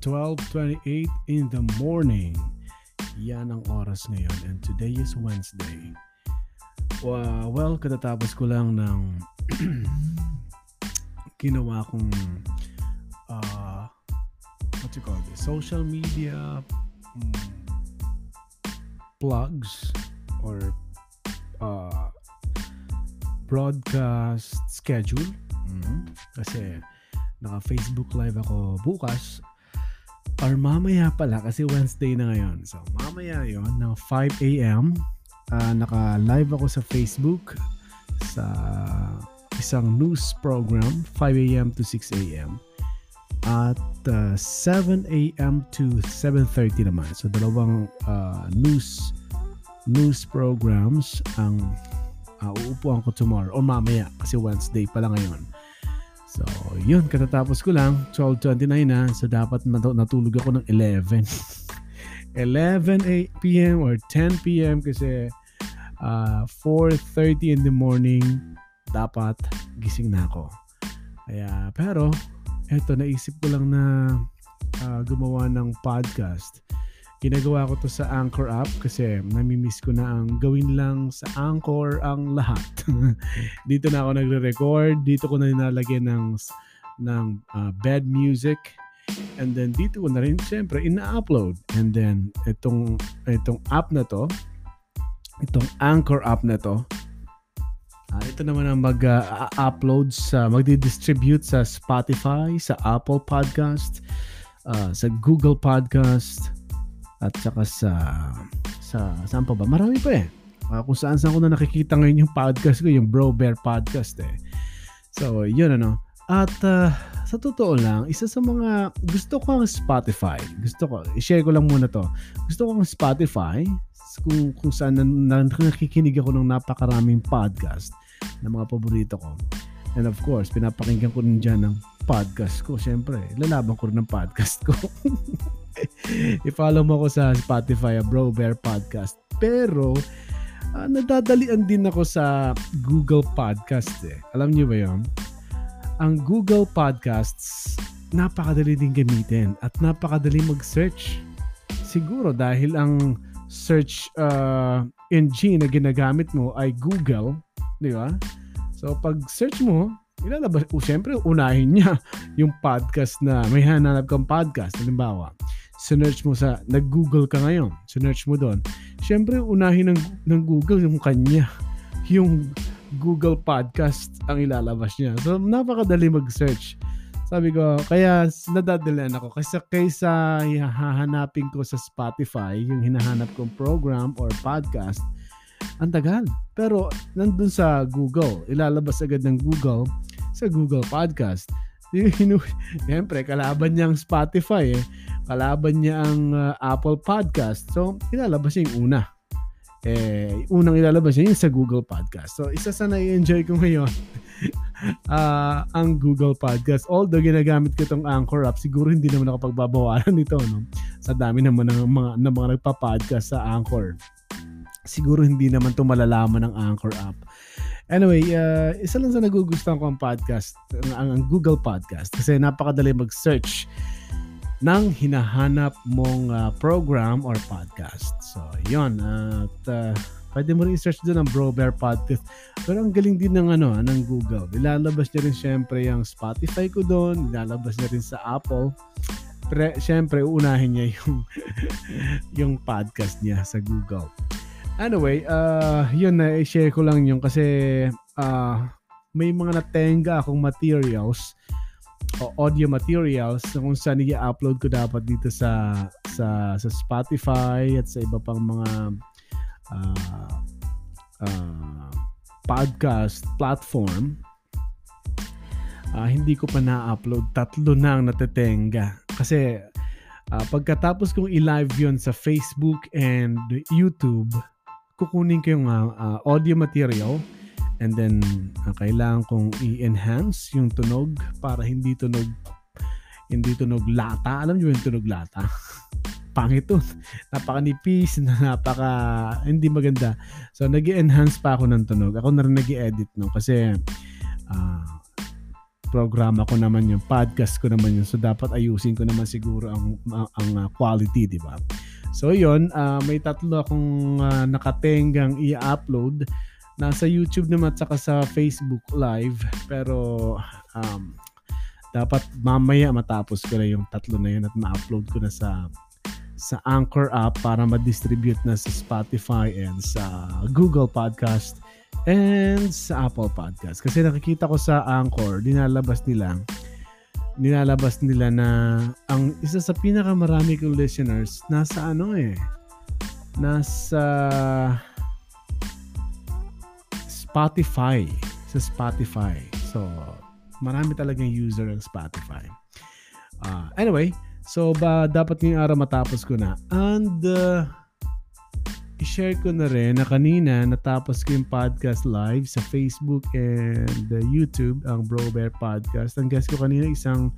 12.28 in the morning. Yan ang oras ngayon and today is Wednesday. Well, well katatapos ko lang ng ginawa kong uh, what you call this, social media um, plugs or uh, broadcast schedule. Mm-hmm. Kasi naka-Facebook live ako bukas or mamaya pala kasi Wednesday na ngayon. So mamaya yon ng 5 a.m. Uh, naka-live ako sa Facebook sa isang news program 5 a.m. to 6 a.m. At uh, 7 a.m. to 7.30 naman. So dalawang uh, news news programs ang uh, uupuan ko tomorrow o mamaya kasi Wednesday pa lang ngayon. So, yun, katatapos ko lang, 12.29 na, so dapat natulog ako ng 11. 11 p.m. or 10 p.m. kasi uh, 4.30 in the morning, dapat gising na ako. Kaya, pero, eto, naisip ko lang na uh, gumawa ng podcast ginagawa ko to sa Anchor app kasi namimiss ko na ang gawin lang sa Anchor ang lahat. dito na ako nagre-record, dito ko na nilalagyan ng ng uh, bed music and then dito ko na rin siyempre ina-upload and then itong itong app na to itong Anchor app na to uh, ito naman ang mag-upload uh, sa magdi-distribute sa Spotify, sa Apple Podcast, uh, sa Google Podcast, at saka sa sa saan pa ba? Marami pa eh. Uh, kung saan saan ko na nakikita ngayon yung podcast ko, yung Bro Bear podcast eh. So, yun ano. At uh, sa totoo lang, isa sa mga gusto ko ang Spotify. Gusto ko, i-share ko lang muna to. Gusto ko ang Spotify kung, kung saan na, na, nakikinig ako ng napakaraming podcast na mga paborito ko. And of course, pinapakinggan ko rin dyan ng podcast ko. Siyempre, lalaban ko rin ng podcast ko. I-follow mo ako sa Spotify, Bro Bear Podcast. Pero, uh, nadadalian din ako sa Google Podcast eh. Alam niyo ba yon? Ang Google Podcasts, napakadali din gamitin at napakadali mag-search. Siguro dahil ang search uh, engine na ginagamit mo ay Google, di ba? So pag search mo, ilalabas, o syempre unahin niya yung podcast na may hanap kang podcast. Halimbawa, sinearch mo sa, nag-google ka ngayon, sinearch mo doon, syempre unahin ng, ng Google yung kanya. Yung Google Podcast ang ilalabas niya. So, napakadali mag-search. Sabi ko, kaya nadadalian ako. Kasi kaysa hahanapin ko sa Spotify, yung hinahanap kong program or podcast, ang tagal. Pero nandun sa Google, ilalabas agad ng Google sa Google Podcast. Siyempre, kalaban niya ang Spotify eh. Kalaban niya ang uh, Apple Podcast. So, ilalabas niya yung una. Eh, unang ilalabas niya yung sa Google Podcast. So, isa sa na-enjoy ko ngayon uh, ang Google Podcast. Although ginagamit ko itong Anchor app, siguro hindi naman ako pagbabawalan nito. No? Sa dami naman ng mga, ng mga nagpa-podcast sa Anchor. Siguro hindi naman ito malalaman ng Anchor app. Anyway, uh, isa lang sa nagugustuhan ko ang podcast, ang, ang Google Podcast kasi napakadali mag-search ng hinahanap mong uh, program or podcast. So, yon At uh, pwede mo rin i-search doon ang Bro Bear Podcast. Pero ang galing din ng, ano, ng Google. Ilalabas niya rin syempre yung Spotify ko doon. Ilalabas niya rin sa Apple. Pre, syempre, uunahin niya yung, yung podcast niya sa Google. Anyway, uh, yun na i-share ko lang yun kasi uh, may mga natenga akong materials o audio materials na kung saan i-upload ko dapat dito sa sa sa Spotify at sa iba pang mga uh, uh, podcast platform. Uh, hindi ko pa na-upload. Tatlo na ang natetenga. Kasi uh, pagkatapos kong i-live yon sa Facebook and YouTube kukunin ko yung uh, uh, audio material and then uh, kailangan kong i-enhance yung tunog para hindi tunog hindi tunog lata. Alam niyo yung tunog lata? Pangit to. Napakanipis, napaka hindi maganda. So nag enhance pa ako ng tunog. Ako na rin nag edit no kasi uh, programa ko naman yung podcast ko naman yun. So dapat ayusin ko naman siguro ang ang uh, quality, di ba? So yun, uh, may tatlo akong uh, nakatenggang i-upload. Nasa YouTube naman at saka sa Facebook Live. Pero um, dapat mamaya matapos ko na yung tatlo na yun at ma-upload ko na sa sa Anchor app para ma-distribute na sa Spotify and sa Google Podcast and sa Apple Podcast. Kasi nakikita ko sa Anchor, dinalabas nila nilalabas nila na ang isa sa pinakamarami kong listeners nasa ano eh nasa Spotify sa Spotify so marami talagang user ng Spotify uh, anyway so ba dapat ngayong araw matapos ko na and uh, i-share ko na rin na kanina natapos ko yung podcast live sa Facebook and uh, YouTube, ang Bro Bear Podcast. Ang guest ko kanina isang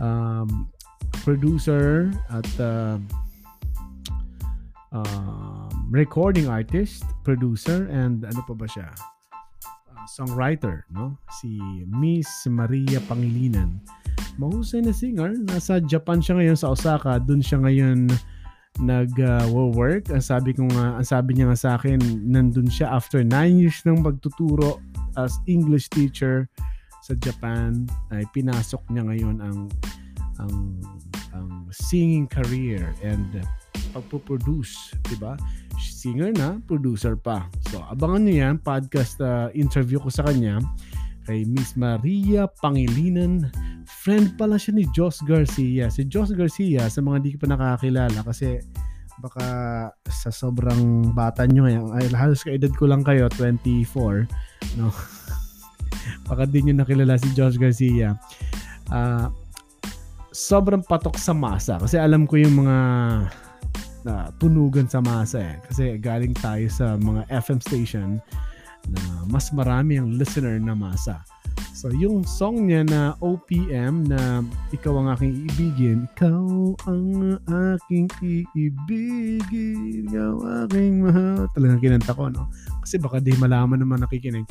um, producer at uh, uh, recording artist, producer, and ano pa ba siya? Songwriter, no? Si Miss Maria Pangilinan. Mahusay na singer. Nasa Japan siya ngayon sa Osaka. Doon siya ngayon nag-work. Ang sabi ko nga, ang sabi niya nga sa akin, nandun siya after 9 years ng magtuturo as English teacher sa Japan ay pinasok niya ngayon ang ang ang singing career and pagpo-produce, 'di ba? Singer na, producer pa. So, abangan niyo 'yan, podcast uh, interview ko sa kanya kay Miss Maria Pangilinan friend pala siya ni Jos Garcia. Si Jos Garcia, sa mga di pa nakakilala, kasi baka sa sobrang bata nyo ngayon, ay halos kaedad ko lang kayo, 24, no? baka di nyo nakilala si Jos Garcia. Uh, sobrang patok sa masa kasi alam ko yung mga uh, tunugan sa masa eh. Kasi galing tayo sa mga FM station na mas marami ang listener na masa. So, yung song niya na OPM na Ikaw ang aking iibigin, Ikaw ang aking iibigin, Ikaw aking mahal. Talagang kinanta ko, no? Kasi baka di malaman naman nakikinig.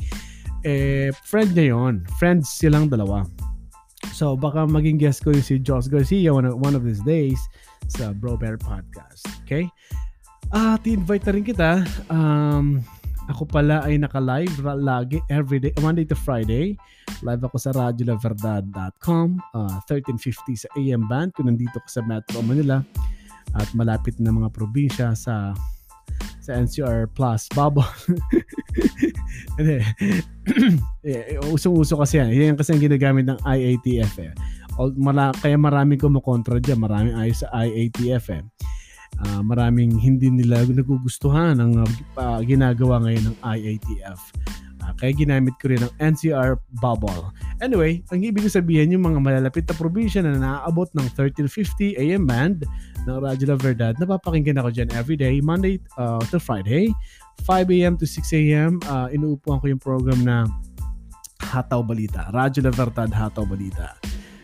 Eh, friend niya yon Friends silang dalawa. So, baka maging guest ko yung si Josh Garcia one of, one of these days sa Bro Bear Podcast. Okay? At uh, invite na rin kita. Um, ako pala ay naka-live lagi every day, Monday to Friday. Live ako sa radiolaverdad.com, uh, 1350 sa AM band kung nandito ko sa Metro Manila at malapit na mga probinsya sa sa NCR Plus Bubble. Hindi. eh, usong-uso kasi yan. Yan kasi ang ginagamit ng IATF eh. Mala, kaya maraming kumukontra dyan. Maraming ayos sa IATF eh uh, maraming hindi nila nagugustuhan ang uh, ginagawa ngayon ng IATF. Uh, kaya ginamit ko rin ang NCR bubble. Anyway, ang ibig sabihin yung mga malalapit na probinsya na naaabot ng 1350 AM band ng Radyo La Verdad, napapakinggan ako dyan every day, Monday uh, to Friday, 5 AM to 6 AM. Uh, inuupuan ko yung program na Hataw Balita, Radyo La Verdad Hataw Balita.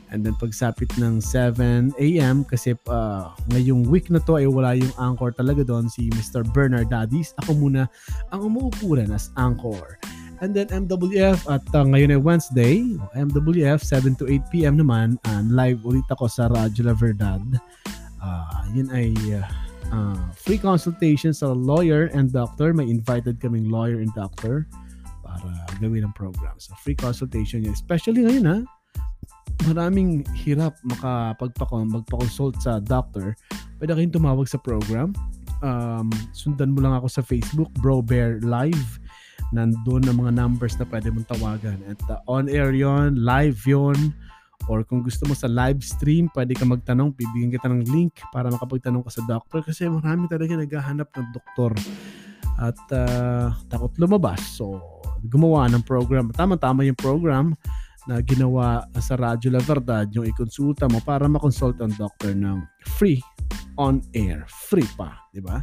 And then pagsapit ng 7 a.m. kasi uh, ngayong week na to ay wala yung anchor talaga doon si Mr. Bernard Daddies. Ako muna ang umuupo rin as anchor. And then MWF at uh, ngayon ay Wednesday, MWF 7 to 8 p.m. naman and live ulit ako sa Radyo La Verdad. Uh, yun ay uh, uh, free consultation sa lawyer and doctor. May invited kaming lawyer and doctor para gawin ang program. So free consultation yun. Especially ngayon ha, maraming hirap makapagpakon magpa-consult sa doctor, pwede kayong tumawag sa program. Um, sundan mo lang ako sa Facebook, Bro Bear Live. Nandun ang mga numbers na pwede mong tawagan. At uh, on air yon, live yon, or kung gusto mo sa live stream, pwede ka magtanong, bibigyan kita ng link para makapagtanong ka sa doctor kasi marami talaga naghahanap ng doktor at uh, takot lumabas. So, gumawa ng program. Tama-tama yung program na ginawa sa Radyo La Verdad yung ikonsulta mo para makonsult ang doctor ng free on air. Free pa, di ba?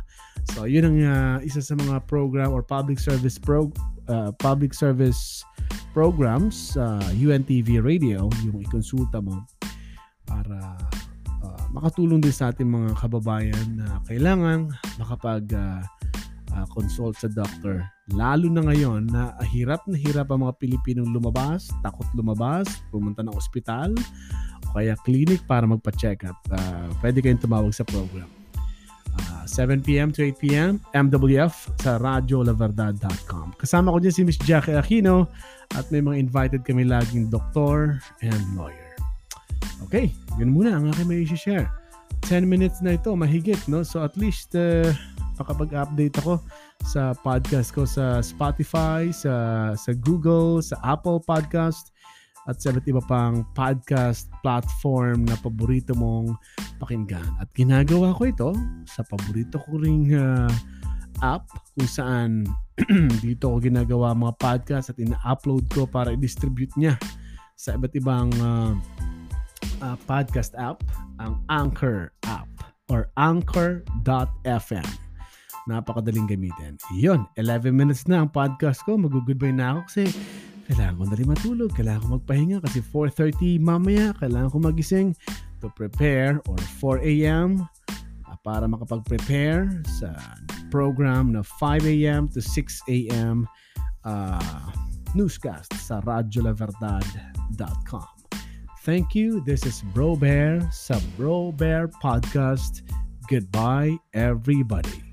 So, yun ang uh, isa sa mga program or public service pro uh, public service programs sa uh, UNTV Radio, yung ikonsulta mo para uh, makatulong din sa ating mga kababayan na kailangan makapag uh, uh, consult sa doctor Lalo na ngayon na hirap na hirap ang mga Pilipinong lumabas, takot lumabas, pumunta ng ospital, o kaya clinic para magpa-check up. Uh, pwede kayong tumawag sa program. Uh, 7pm to 8pm, MWF sa radiolaverdad.com. Kasama ko dyan si Miss Jackie Aquino at may mga invited kami laging doktor and lawyer. Okay, yun muna ang aking may share 10 minutes na ito, mahigit, no? So at least uh, makapag-update ako sa podcast ko sa Spotify, sa sa Google, sa Apple Podcast at sa iba pang podcast platform na paborito mong pakinggan. At ginagawa ko ito sa paborito ko ring uh, app kung saan dito ko ginagawa mga podcast at ina-upload ko para i-distribute niya sa iba't ibang uh, uh, podcast app, ang Anchor app or anchor.fm. Napakadaling gamitin. Yun, 11 minutes na ang podcast ko. Mag-goodbye na ako kasi kailangan ko na rin matulog. Kailangan ko magpahinga kasi 4.30 mamaya. Kailangan ko magising to prepare or 4 a.m. Uh, para makapag-prepare sa program na 5 a.m. to 6 a.m. Uh, newscast sa radyolaverdad.com. Thank you. This is Bro Bear sa Bro Bear Podcast. Goodbye, everybody.